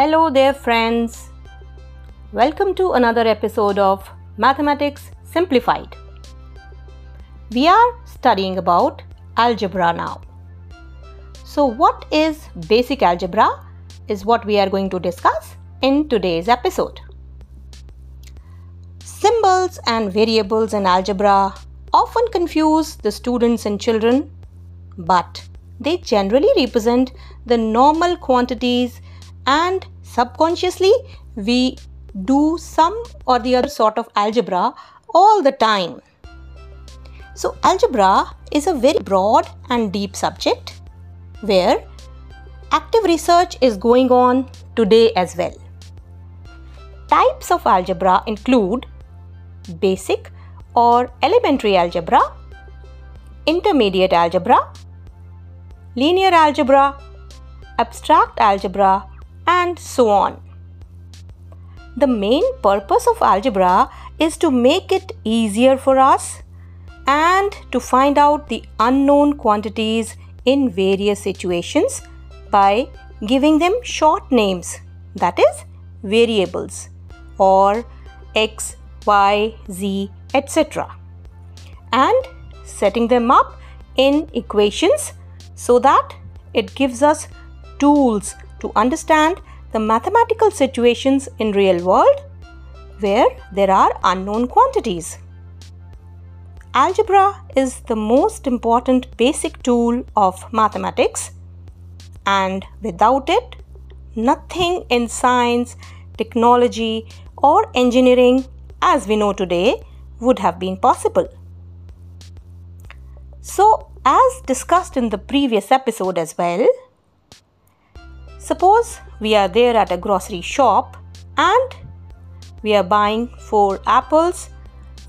Hello there, friends. Welcome to another episode of Mathematics Simplified. We are studying about algebra now. So, what is basic algebra is what we are going to discuss in today's episode. Symbols and variables in algebra often confuse the students and children, but they generally represent the normal quantities and subconsciously we do some or the other sort of algebra all the time. So, algebra is a very broad and deep subject where active research is going on today as well. Types of algebra include basic or elementary algebra, intermediate algebra, linear algebra, abstract algebra, and so on. The main purpose of algebra is to make it easier for us and to find out the unknown quantities in various situations by giving them short names that is variables or x, y, z, etc. and setting them up in equations so that it gives us tools to understand the mathematical situations in real world where there are unknown quantities. Algebra is the most important basic tool of mathematics and without it nothing in science, technology or engineering as we know today would have been possible. So as discussed in the previous episode as well, Suppose we are there at a grocery shop and we are buying 4 apples,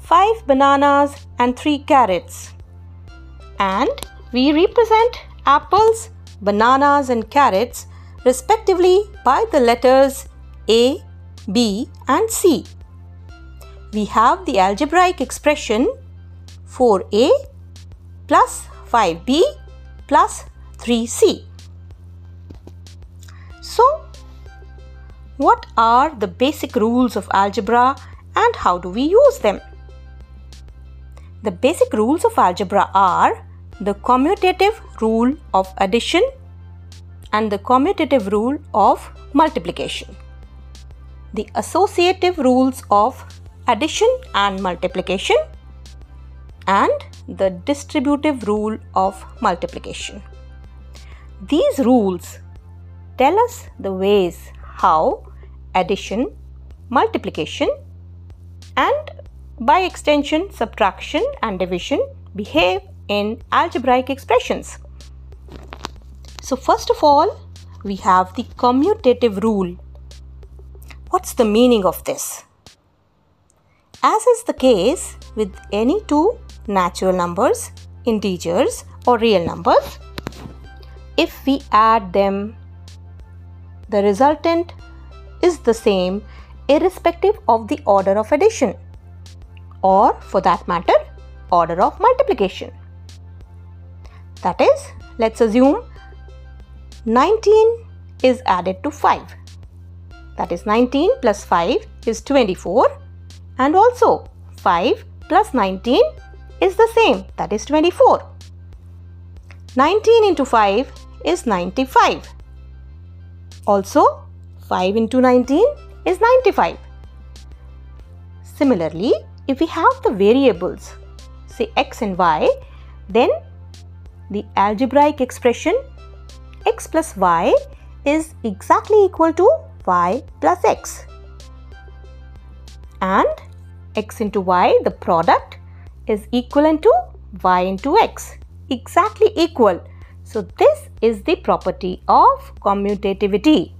5 bananas, and 3 carrots. And we represent apples, bananas, and carrots respectively by the letters A, B, and C. We have the algebraic expression 4A plus 5B plus 3C. What are the basic rules of algebra and how do we use them? The basic rules of algebra are the commutative rule of addition and the commutative rule of multiplication. The associative rules of addition and multiplication and the distributive rule of multiplication. These rules tell us the ways how addition, multiplication, and by extension, subtraction and division behave in algebraic expressions. So, first of all, we have the commutative rule. What's the meaning of this? As is the case with any two natural numbers, integers, or real numbers, if we add them the resultant is the same irrespective of the order of addition or for that matter order of multiplication. That is, let's assume 19 is added to 5. That is 19 plus 5 is 24 and also 5 plus 19 is the same that is 24. 19 into 5 is 95 also, 5 into 19 is 95. Similarly, if we have the variables, say x and y, then the algebraic expression x plus y is exactly equal to y plus x. And x into y, the product, is equivalent to y into x, exactly equal so this is the property of commutativity.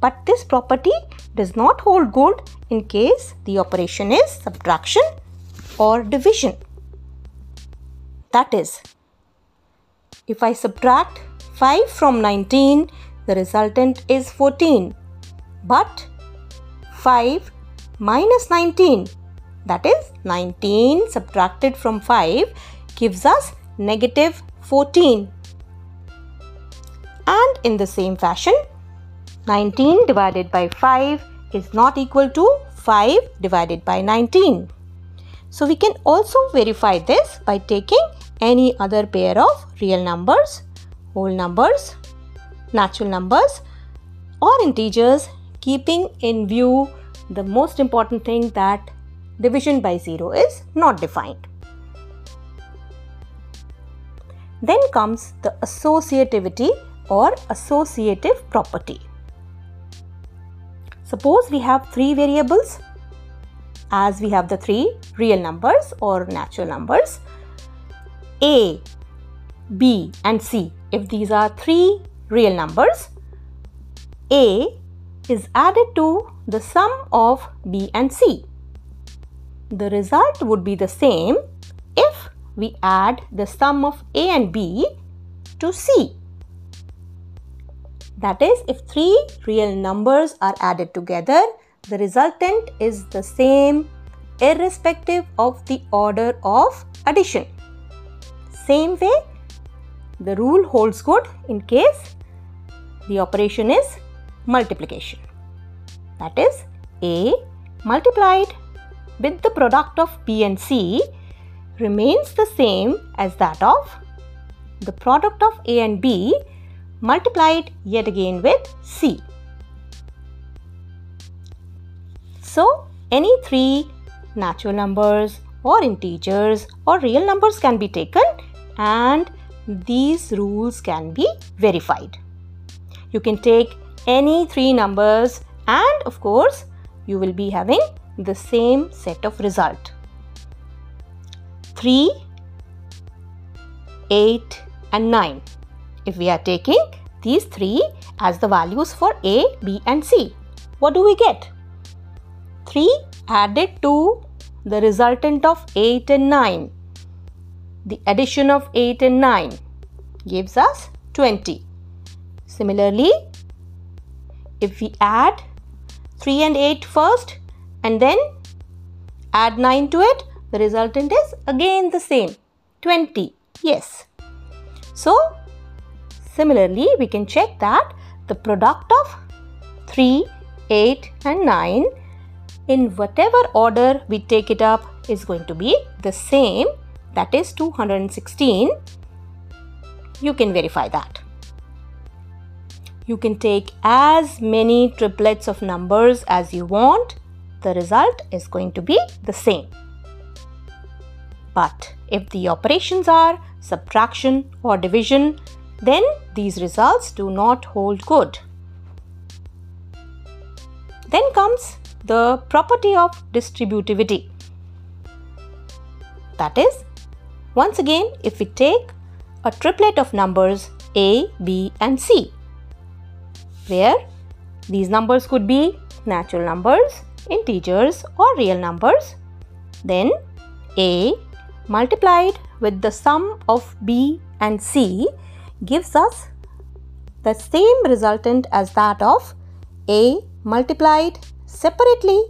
But this property does not hold good in case the operation is subtraction or division. That is, if I subtract 5 from 19, the resultant is 14. But 5 minus 19, that is 19 subtracted from 5 gives us negative 14. And in the same fashion, 19 divided by 5 is not equal to 5 divided by 19. So we can also verify this by taking any other pair of real numbers, whole numbers, natural numbers or integers keeping in view the most important thing that division by 0 is not defined. Then comes the associativity or associative property. Suppose we have three variables as we have the three real numbers or natural numbers A, B and C. If these are three real numbers, A is added to the sum of B and C. The result would be the same if we add the sum of A and B to C. That is, if three real numbers are added together, the resultant is the same irrespective of the order of addition. Same way, the rule holds good in case the operation is multiplication. That is, A multiplied with the product of B and C remains the same as that of the product of A and B multiplied yet again with C. So, any three natural numbers or integers or real numbers can be taken and these rules can be verified. You can take any three numbers and of course you will be having the same set of result. 3, 8 and 9 if we are taking these three as the values for A, B and C. What do we get? 3 added to the resultant of 8 and 9. The addition of 8 and 9 gives us 20. Similarly, if we add 3 and 8 first and then add 9 to it, the resultant is again the same 20. Yes. So, Similarly, we can check that the product of 3, 8 and 9 in whatever order we take it up is going to be the same that is 216. You can verify that. You can take as many triplets of numbers as you want. The result is going to be the same. But if the operations are subtraction or division, then these results do not hold good. Then comes the property of distributivity. That is, once again, if we take a triplet of numbers A, B and C, where these numbers could be natural numbers, integers or real numbers, then A multiplied with the sum of B and C gives us the same resultant as that of A multiplied separately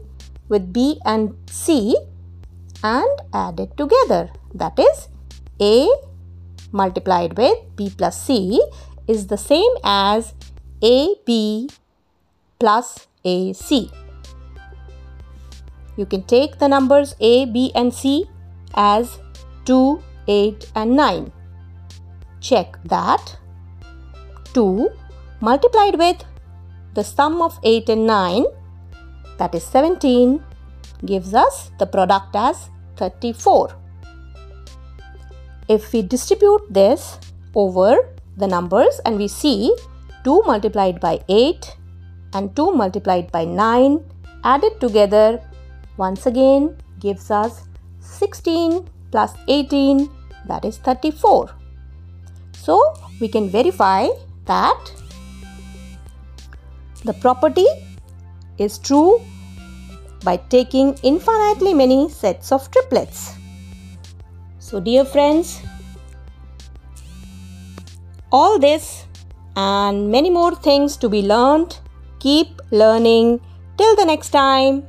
with B and C and added together. That is A multiplied with B plus C is the same as AB plus AC. You can take the numbers A, B and C as 2, 8 and 9 check that 2 multiplied with the sum of 8 and 9 that is 17 gives us the product as 34. If we distribute this over the numbers and we see 2 multiplied by 8 and 2 multiplied by 9 added together once again gives us 16 plus 18 that is 34. So we can verify that the property is true by taking infinitely many sets of triplets. So dear friends, all this and many more things to be learned. Keep learning. Till the next time.